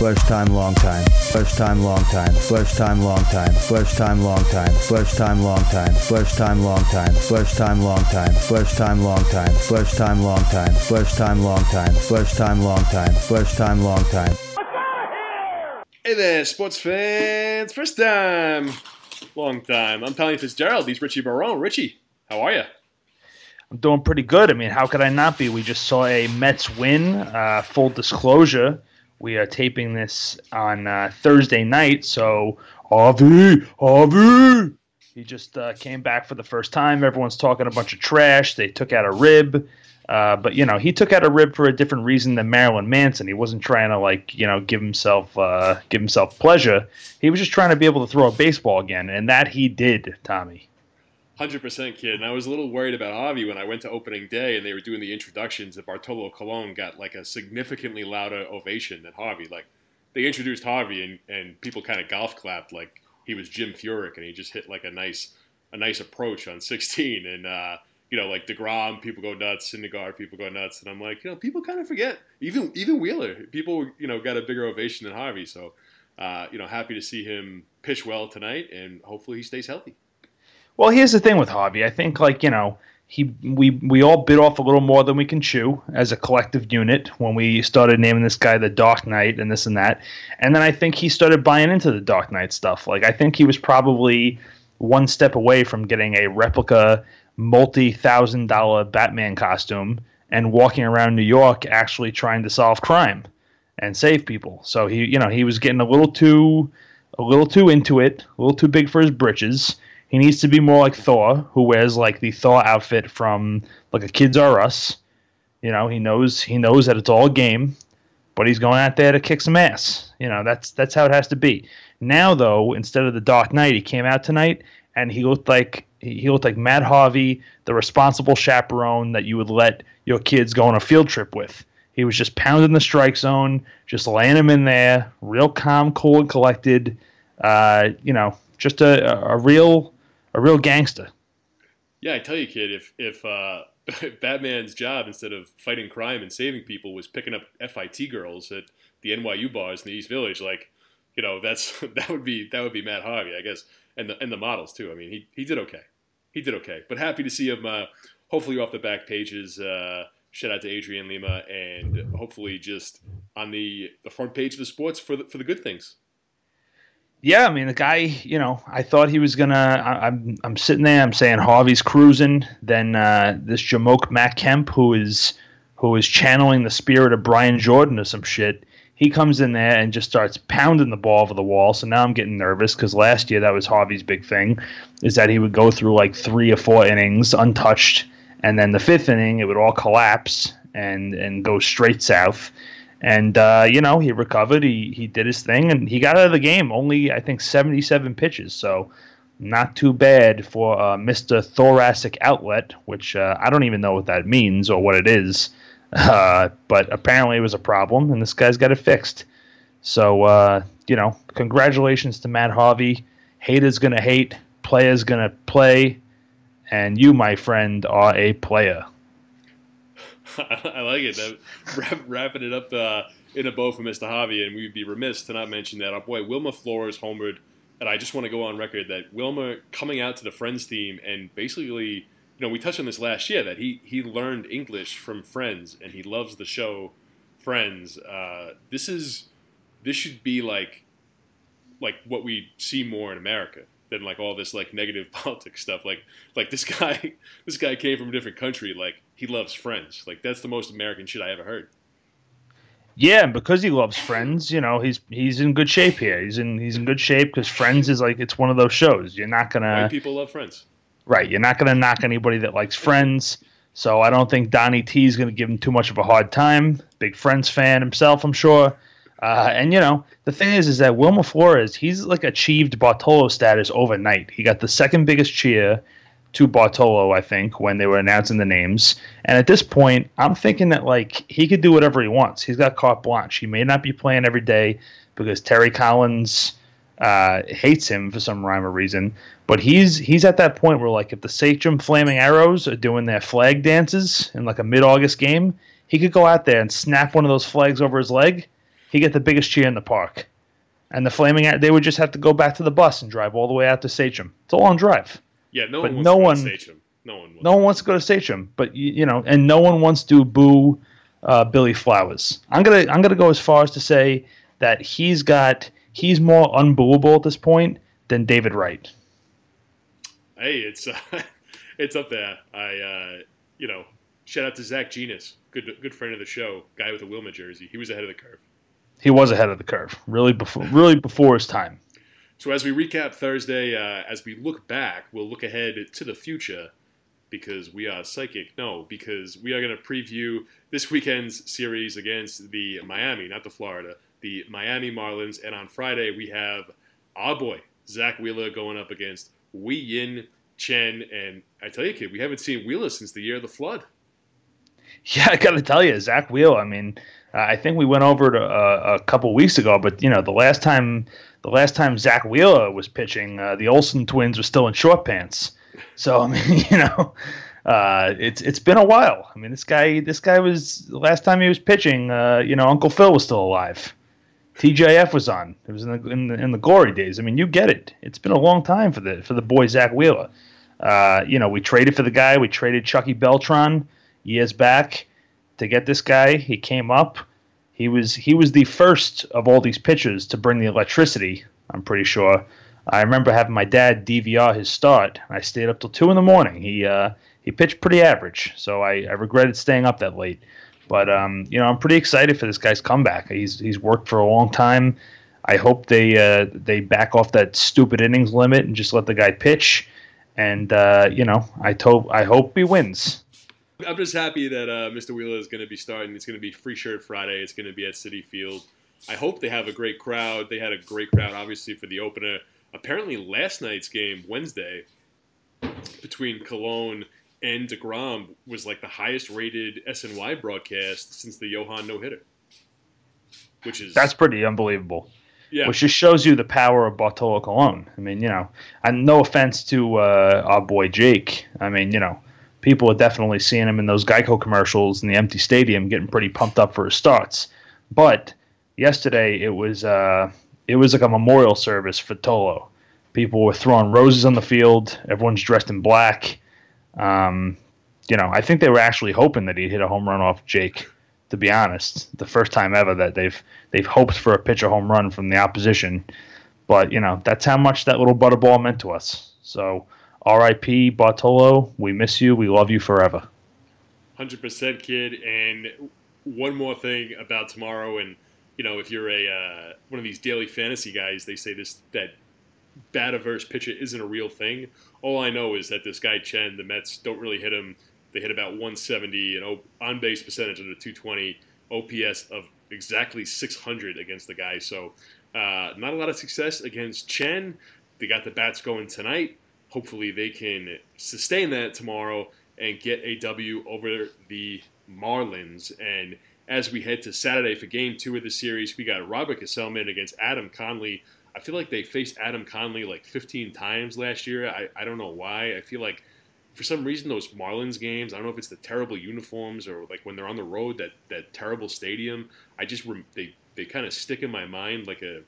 First time, long time. First time, long time. First time, long time. First time, long time. First time, long time. First time, long time. First time, long time. First time, long time. First time, long time. First time, long time. First time, long time. First time, long time. Hey there, sports fans. First time, long time. I'm Tommy Fitzgerald. He's Richie Barone. Richie, how are you? I'm doing pretty good. I mean, how could I not be? We just saw a Mets win. Uh, full disclosure, we are taping this on uh, Thursday night, so Avi, Avi. He just uh, came back for the first time. Everyone's talking a bunch of trash. They took out a rib. Uh, but you know, he took out a rib for a different reason than Marilyn Manson. He wasn't trying to like you know give himself uh, give himself pleasure. He was just trying to be able to throw a baseball again, and that he did, Tommy. Hundred percent, kid. And I was a little worried about Javi when I went to opening day and they were doing the introductions. And Bartolo Colon got like a significantly louder ovation than Javi. Like they introduced Javi and, and people kind of golf clapped like he was Jim Furyk and he just hit like a nice a nice approach on 16. And uh, you know, like DeGrom, people go nuts. Syndergaard, people go nuts. And I'm like, you know, people kind of forget. Even even Wheeler, people you know got a bigger ovation than Javi. So, uh, you know, happy to see him pitch well tonight, and hopefully he stays healthy. Well, here's the thing with Javi. I think like you know he we we all bit off a little more than we can chew as a collective unit when we started naming this guy the Dark Knight and this and that. And then I think he started buying into the Dark Knight stuff. Like I think he was probably one step away from getting a replica multi thousand dollar Batman costume and walking around New York actually trying to solve crime and save people. So he, you know, he was getting a little too, a little too into it, a little too big for his britches. He needs to be more like Thor, who wears like the Thor outfit from like a Kids Are Us. You know, he knows he knows that it's all game, but he's going out there to kick some ass. You know, that's that's how it has to be. Now though, instead of the Dark Knight, he came out tonight and he looked like he looked like Matt Harvey, the responsible chaperone that you would let your kids go on a field trip with. He was just pounding the strike zone, just laying them in there, real calm, cool, and collected. Uh, you know, just a, a real a real gangster. Yeah, I tell you, kid, if if uh, Batman's job instead of fighting crime and saving people was picking up FIT girls at the NYU bars in the East Village, like you know, that's that would be that would be Matt Harvey, I guess, and the and the models too. I mean, he he did okay he did okay. But happy to see him, uh, hopefully off the back pages. Uh, shout out to Adriana Lima, and hopefully just on the, the front page of the sports for the, for the good things. Yeah, I mean the guy. You know, I thought he was gonna. I, am I'm, I'm sitting there. I'm saying Harvey's cruising. Then uh, this Jamoke Matt Kemp, who is who is channeling the spirit of Brian Jordan or some shit he comes in there and just starts pounding the ball over the wall. So now I'm getting nervous because last year that was Harvey's big thing, is that he would go through like three or four innings untouched, and then the fifth inning it would all collapse and and go straight south. And uh, you know he recovered, he he did his thing, and he got out of the game. Only I think 77 pitches, so not too bad for uh, Mr. Thoracic Outlet, which uh, I don't even know what that means or what it is. Uh, but apparently it was a problem, and this guy's got it fixed. So, uh, you know, congratulations to Matt Harvey. Haters gonna hate, players gonna play, and you, my friend, are a player. I like it. Wrap, wrapping it up uh, in a bow for Mr. Harvey, and we'd be remiss to not mention that our boy Wilmer Flores homered. And I just want to go on record that Wilma coming out to the Friends team and basically you know, we touched on this last year that he he learned English from Friends and he loves the show Friends. Uh, this is this should be like like what we see more in America than like all this like negative politics stuff. Like like this guy this guy came from a different country. Like he loves Friends. Like that's the most American shit I ever heard. Yeah, and because he loves Friends, you know, he's he's in good shape here. He's in he's in good shape because Friends is like it's one of those shows. You're not gonna White people love Friends. Right. You're not to knock anybody that likes Friends. So I don't think Donnie T is to give him too much of a hard time. Big Friends fan himself, I'm sure. Uh, and you know, the thing is, is that Wilmer Flores, he's like achieved Bartolo status overnight. He got the second biggest cheer to Bartolo, I think, when they were announcing the names. And at this point, I'm thinking that like he could do whatever he wants. He's got carte blanche. He may not be playing every day because Terry Collins uh, hates him for some rhyme or reason. But he's he's at that point where like if the Sachem Flaming Arrows are doing their flag dances in like a mid August game, he could go out there and snap one of those flags over his leg, he get the biggest cheer in the park. And the Flaming they would just have to go back to the bus and drive all the way out to Sachem. It's a long drive. Yeah, no But one wants no to go one- to Sachem. No one wants No one wants to go to Sachem, but you, you know, and no one wants to boo uh, Billy Flowers. I'm gonna I'm gonna go as far as to say that he's got he's more unbooable at this point than David Wright. Hey, it's uh, it's up there. I uh, you know, shout out to Zach Genus, good good friend of the show, guy with a Wilmer jersey. He was ahead of the curve. He was ahead of the curve, really before really before his time. So as we recap Thursday, uh, as we look back, we'll look ahead to the future because we are psychic. No, because we are going to preview this weekend's series against the Miami, not the Florida, the Miami Marlins. And on Friday, we have our boy Zach Wheeler going up against Wei Yin Chen. And I tell you, kid, we haven't seen Wheeler since the year of the flood. Yeah, I got to tell you, Zach Wheel. I mean, uh, I think we went over it a, a couple weeks ago, but you know, the last time the last time Zach Wheeler was pitching, uh, the Olsen twins were still in short pants. So I mean, you know, uh, it's it's been a while. I mean, this guy this guy was the last time he was pitching. Uh, you know, Uncle Phil was still alive. TJF was on. It was in the, in the in the glory days. I mean, you get it. It's been a long time for the for the boy Zach Wheeler. Uh, you know, we traded for the guy. We traded Chucky Beltran years back to get this guy. He came up. He was he was the first of all these pitchers to bring the electricity. I'm pretty sure. I remember having my dad DVR his start. I stayed up till two in the morning. He uh, he pitched pretty average, so I, I regretted staying up that late. But um, you know, I'm pretty excited for this guy's comeback. He's he's worked for a long time. I hope they uh, they back off that stupid innings limit and just let the guy pitch. And uh, you know, I hope I hope he wins. I'm just happy that uh, Mr. Wheeler is going to be starting. It's going to be Free Shirt Friday. It's going to be at Citi Field. I hope they have a great crowd. They had a great crowd, obviously, for the opener. Apparently, last night's game, Wednesday, between Colon and DeGrom, was like the highest rated SNY broadcast since the Johan no hitter. Which is That's pretty unbelievable. yeah, which just shows you the power of Bartolo Colon. I mean, you know, and no offense to uh, our boy Jake. I mean, you know, people are definitely seeing him in those Geico commercials in the empty stadium, getting pretty pumped up for his starts. But yesterday, it was uh, it was like a memorial service for Tolo. People were throwing roses on the field. Everyone's dressed in black. Um, you know, I think they were actually hoping that he'd hit a home run off Jake. To be honest, the first time ever that they've they've hoped for a pitcher home run from the opposition. But you know, that's how much that little butterball meant to us. So, R.I.P. Bartolo. We miss you. We love you forever. Hundred percent, kid. And one more thing about tomorrow, and you know, if you're a uh, one of these daily fantasy guys, they say this that bat averse pitcher isn't a real thing. All I know is that this guy Chen, the Mets don't really hit him. They hit about 170, an on base percentage the 220, OPS of exactly 600 against the guy. So, uh, not a lot of success against Chen. They got the bats going tonight. Hopefully, they can sustain that tomorrow and get a W over the Marlins. And as we head to Saturday for game two of the series, we got Robert Gsellman against Adam Conley. I feel like they faced Adam Conley like 15 times last year. I, I don't know why. I feel like for some reason those Marlins games, I don't know if it's the terrible uniforms or like when they're on the road, that, that terrible stadium. I just, they, they kind of stick in my mind like a,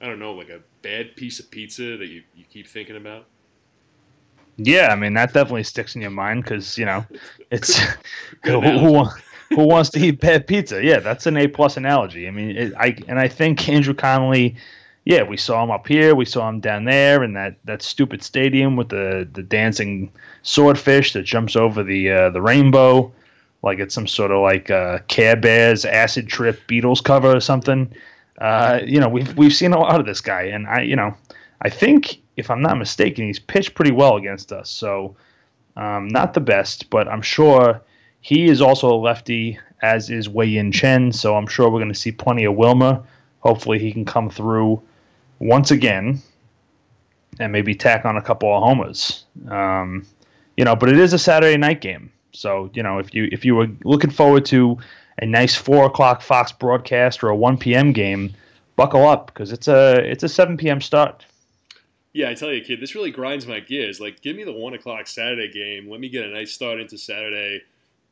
I don't know, like a bad piece of pizza that you, you keep thinking about. Yeah, I mean that definitely sticks in your mind because you know it's who, who, who wants to eat bad pizza? Yeah, that's an A plus analogy. I mean, it, I and I think Andrew Connolly. Yeah, we saw him up here. We saw him down there in that, that stupid stadium with the, the dancing swordfish that jumps over the uh, the rainbow, like it's some sort of like uh, Care Bears acid trip Beatles cover or something. Uh, you know, we've we've seen a lot of this guy, and I, you know, I think if I'm not mistaken, he's pitched pretty well against us. So, um, not the best, but I'm sure he is also a lefty, as is Wei Yin Chen. So I'm sure we're going to see plenty of Wilmer. Hopefully, he can come through once again and maybe tack on a couple of homers. Um, you know, but it is a Saturday night game, so you know if you if you were looking forward to a nice four o'clock Fox broadcast or a one p.m. game, buckle up because it's a it's a seven p.m. start. Yeah, I tell you, kid, this really grinds my gears. Like, give me the one o'clock Saturday game. Let me get a nice start into Saturday.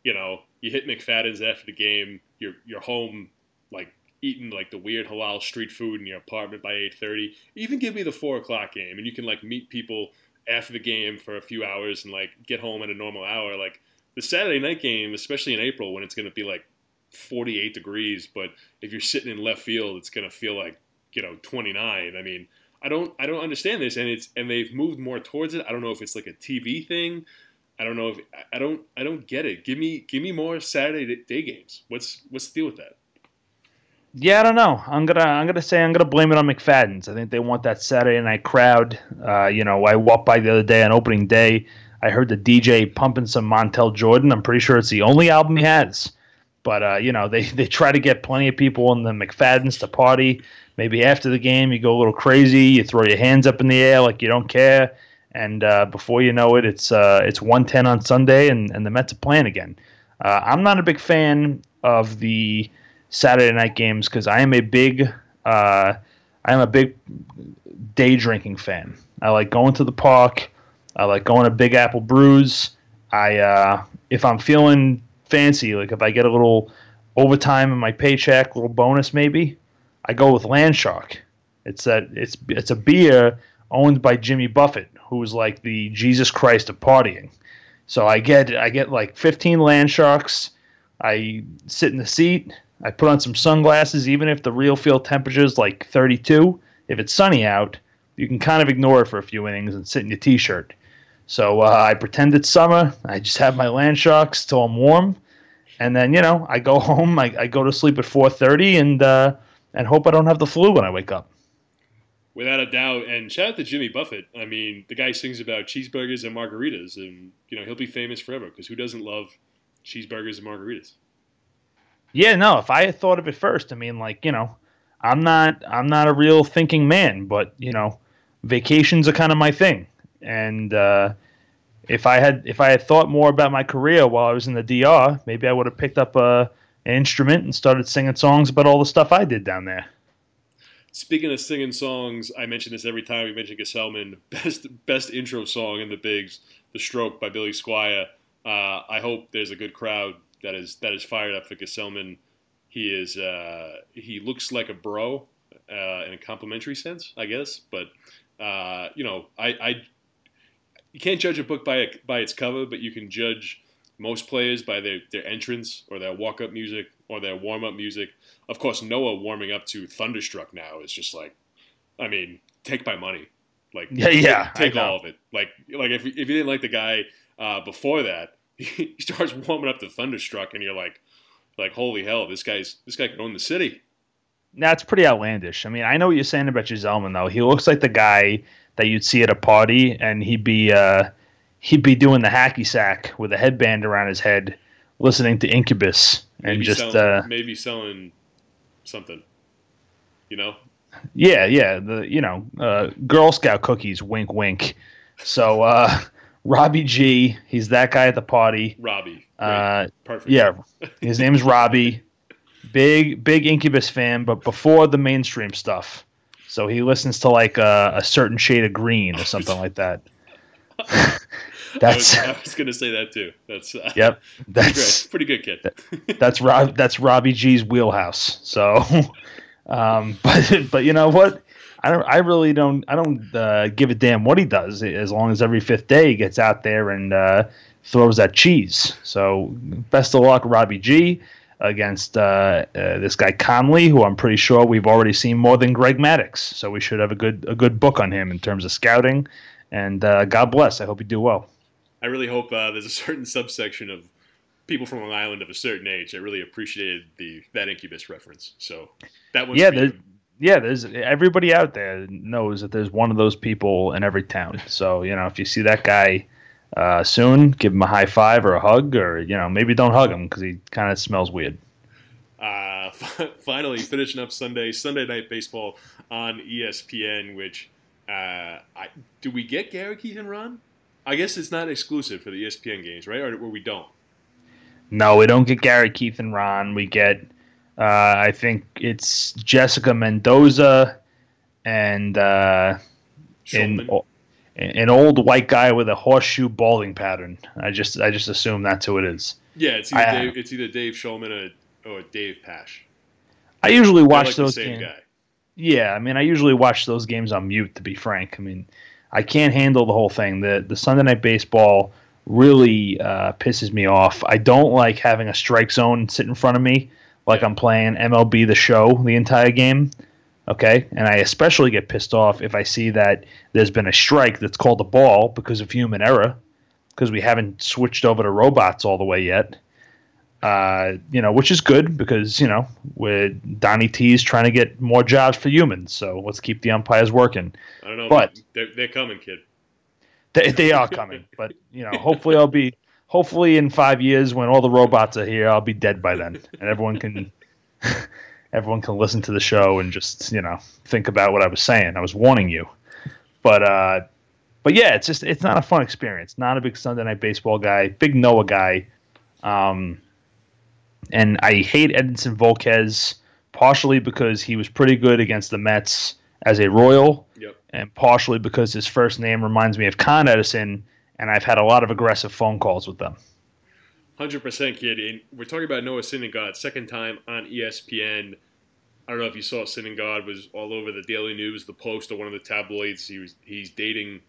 You know, you hit McFadden's after the game. You're you're home like eating like the weird halal street food in your apartment by 8:30. Even give me the four o'clock game, and you can like meet people after the game for a few hours and like get home at a normal hour. Like the Saturday night game, especially in April when it's going to be like 48 degrees, but if you're sitting in left field, it's going to feel like you know 29. I mean, I don't I don't understand this, and it's and they've moved more towards it. I don't know if it's like a TV thing. I don't know if I don't I don't get it. Give me give me more Saturday day games. What's what's the deal with that? Yeah, I don't know. I'm gonna I'm gonna say I'm gonna blame it on McFadden's. I think they want that Saturday night crowd. Uh, you know, I walked by the other day on opening day. I heard the DJ pumping some Montel Jordan. I'm pretty sure it's the only album he has. But uh, you know, they they try to get plenty of people in the McFadden's to party. Maybe after the game, you go a little crazy. You throw your hands up in the air like you don't care, and uh, before you know it, it's uh, it's 110 on Sunday, and, and the Mets are playing again. Uh, I'm not a big fan of the Saturday night games because I am a big uh, I am a big day drinking fan. I like going to the park. I like going to Big Apple Brews. I uh, if I'm feeling fancy, like if I get a little overtime in my paycheck, little bonus maybe, I go with Landshark. It's that it's it's a beer owned by Jimmy Buffett, who's like the Jesus Christ of partying. So I get I get like 15 Landsharks. I sit in the seat. I put on some sunglasses, even if the real field temperature is like 32. If it's sunny out, you can kind of ignore it for a few innings and sit in your t-shirt. So uh, I pretend it's summer. I just have my Landsharks till I'm warm, and then you know I go home. I, I go to sleep at 4:30 and uh, and hope I don't have the flu when I wake up. Without a doubt, and shout out to Jimmy Buffett. I mean, the guy sings about cheeseburgers and margaritas, and you know he'll be famous forever because who doesn't love cheeseburgers and margaritas? Yeah, no. If I had thought of it first, I mean, like you know, I'm not I'm not a real thinking man, but you know, vacations are kind of my thing, and uh, if I had if I had thought more about my career while I was in the DR, maybe I would have picked up a an instrument and started singing songs about all the stuff I did down there. Speaking of singing songs, I mention this every time we mention Gsellman. Best best intro song in the bigs, "The Stroke" by Billy Squier. Uh, I hope there's a good crowd that is that is fired up for Gsellman. He is uh, he looks like a bro uh, in a complimentary sense, I guess. But uh, you know, I, I you can't judge a book by a, by its cover, but you can judge most players by their, their entrance or their walk up music or their warm up music. Of course, Noah warming up to Thunderstruck now is just like, I mean, take my money. Like, yeah, yeah, take, take all of it. Like, like if, if you didn't like the guy uh, before that, he starts warming up to Thunderstruck, and you're like, like holy hell, this guy's this guy can own the city. That's pretty outlandish. I mean, I know what you're saying about Gsellman though. He looks like the guy that you'd see at a party, and he'd be uh, he'd be doing the hacky sack with a headband around his head, listening to Incubus, and maybe just selling, uh, maybe selling something. You know, yeah, yeah, the you know uh, Girl Scout cookies, wink, wink. So uh, Robbie G, he's that guy at the party. Robbie. Uh, Perfect. Yeah, his name's Robbie. Big, big Incubus fan, but before the mainstream stuff. So he listens to like a, a certain shade of green or something like that. that's. I was, I was, gonna say that too. That's. Uh, yep. That's pretty, pretty good kid. that's Rob. That's Robbie G's wheelhouse. So, um, but but you know what? I don't. I really don't. I don't uh, give a damn what he does as long as every fifth day he gets out there and uh, throws that cheese. So best of luck, Robbie G, against uh, uh, this guy Conley, who I'm pretty sure we've already seen more than Greg Maddux. So we should have a good a good book on him in terms of scouting. And uh, God bless. I hope you do well. I really hope uh, there's a certain subsection of people from Long Island of a certain age. I really appreciated the that Incubus reference. So that was yeah yeah, there's everybody out there knows that there's one of those people in every town. So you know, if you see that guy uh, soon, give him a high five or a hug, or you know, maybe don't hug him because he kind of smells weird. Uh, finally, finishing up Sunday, Sunday night baseball on ESPN. Which uh, I, do we get Gary Keith and Ron? I guess it's not exclusive for the ESPN games, right? Or, or we don't. No, we don't get Gary Keith and Ron. We get uh, I think it's Jessica Mendoza and uh, an, an old white guy with a horseshoe balding pattern. I just I just assume that's who it is. Yeah, it's either, I, Dave, it's either Dave Shulman or, or Dave Pasch. I usually watch like those games. guy. Yeah, I mean, I usually watch those games on mute. To be frank, I mean, I can't handle the whole thing. the The Sunday Night Baseball really uh, pisses me off. I don't like having a strike zone sit in front of me, like I'm playing MLB The Show the entire game. Okay, and I especially get pissed off if I see that there's been a strike that's called a ball because of human error, because we haven't switched over to robots all the way yet. Uh, you know, which is good because you know we're Donnie T is trying to get more jobs for humans. So let's keep the umpires working. I don't know, But- they're, they're coming, kid. They, they are coming, but you know, hopefully I'll be. Hopefully in five years, when all the robots are here, I'll be dead by then, and everyone can. Everyone can listen to the show and just you know think about what I was saying. I was warning you, but uh, but yeah, it's just it's not a fun experience. Not a big Sunday night baseball guy, big Noah guy, um, and I hate Edinson Volquez partially because he was pretty good against the Mets as a Royal, Yep. and partially because his first name reminds me of Con Edison, and I've had a lot of aggressive phone calls with them. Hundred percent, kid. And we're talking about Noah Syndergaard, second time on ESPN. I don't know if you saw Syndergaard was all over the Daily News, the Post, or one of the tabloids. He was he's dating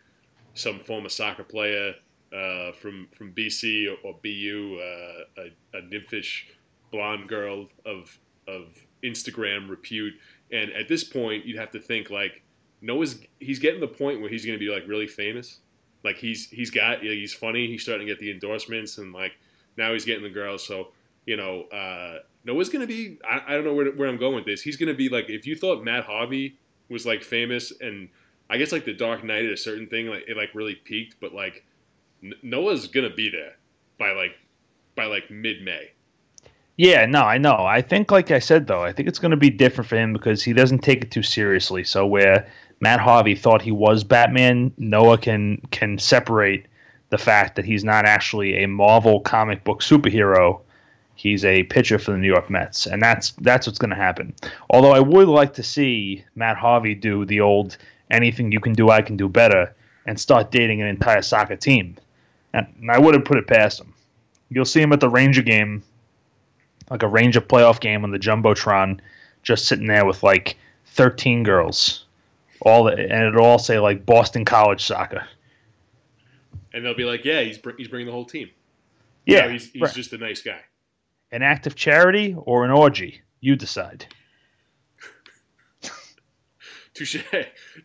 some former soccer player uh, from from BC or, or BU, uh, a, a nymphish blonde girl of of Instagram repute. And at this point, you'd have to think like Noah's he's getting the point where he's going to be like really famous. Like he's he's got he's funny. He's starting to get the endorsements and like now he's getting the girls. So you know, uh, Noah's gonna be. I, I don't know where, where I'm going with this. He's gonna be like if you thought Matt Harvey was like famous, and I guess like the Dark Knight at a certain thing, like it like really peaked. But like Noah's gonna be there by like by like mid May. Yeah, no, I know. I think, like I said, though, I think it's going to be different for him because he doesn't take it too seriously. So where Matt Harvey thought he was Batman, Noah can can separate the fact that he's not actually a Marvel comic book superhero. He's a pitcher for the New York Mets, and that's that's what's going to happen. Although I would like to see Matt Harvey do the old "anything you can do, I can do better" and start dating an entire soccer team, and, and I wouldn't put it past him. You'll see him at the Ranger game like a Ranger playoff game on the jumbotron, just sitting there with like 13 girls, all and it'll all say like Boston College soccer. And they'll be like, yeah, he's br- he's bringing the whole team. You Yeah, know, he's he's right. just a nice guy. an act of charity or an orgy, you decide. Touche,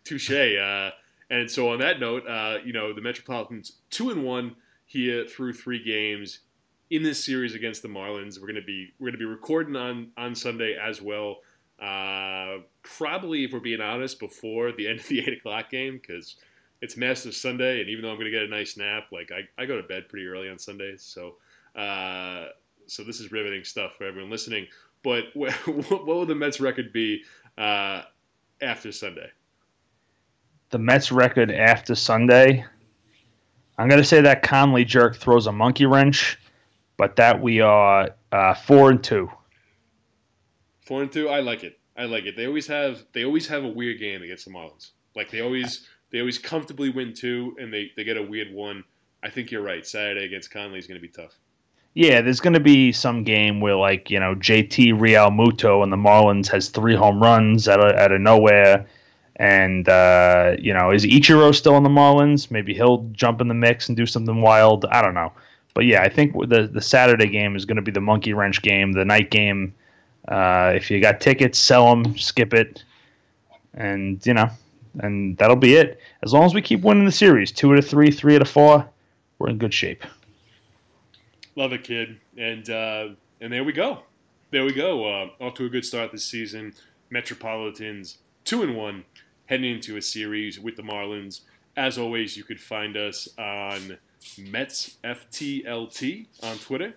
touche. Uh, and so on that note, uh, you know the Metropolitans two and one here through three games in this series against the Marlins. We're gonna be we're gonna be recording on on Sunday as well. Uh, probably, if we're being honest, before the end of the eight o'clock game because it's massive Sunday, and even though I'm gonna get a nice nap, like I, I go to bed pretty early on Sundays, so uh, so this is riveting stuff for everyone listening. But what, what will the Mets record be uh, after Sunday? The Mets record after Sunday. I'm gonna say that Conley jerk throws a monkey wrench, but that we are uh, four and two. Four and two, I like it. I like it. They always have they always have a weird game against the Marlins. Like they always they always comfortably win two, and they, they get a weird one. I think you're right. Saturday against Conley is going to be tough. Yeah, there's going to be some game where, like, you know, JT Realmuto and the Marlins has three home runs out of, out of nowhere. And, uh, you know, is Ichiro still in the Marlins? Maybe he'll jump in the mix and do something wild. I don't know. But yeah, I think the, the Saturday game is going to be the monkey wrench game, the night game. Uh, if you got tickets, sell them, skip it. And, you know, and that'll be it. As long as we keep winning the series, two out of three, three out of four, we're in good shape. Love it, kid. And uh, and there we go. There we go. Uh, off to a good start this season. Metropolitans two and one, heading into a series with the Marlins. As always, you could find us on Mets FTLT on Twitter.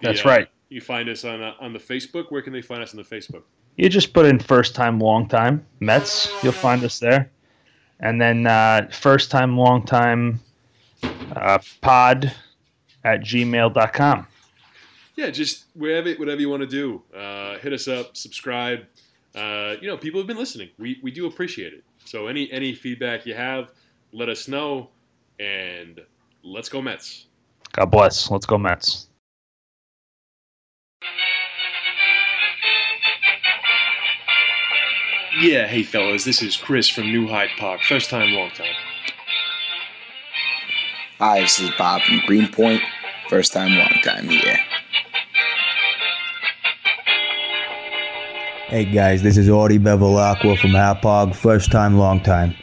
That's The, uh, right. You find us on uh, on the Facebook. Where can they find us on the Facebook? You just put in first time, long time Mets. You'll find us there. And then uh, first time, long time uh, pod at gmail.com. Yeah, just wherever, whatever you want to do. Uh, hit us up, subscribe. Uh, you know, people have been listening. We, we do appreciate it. So any any feedback you have, let us know. And let's go Mets. God bless. Let's go, Mets. Yeah, hey fellas, this is Chris from New Hyde Park. First time, long time. Hi, this is Bob from Greenpoint. First time, long time here. Hey guys, this is Audie Bevilacqua from Hauppauge. First time, long time.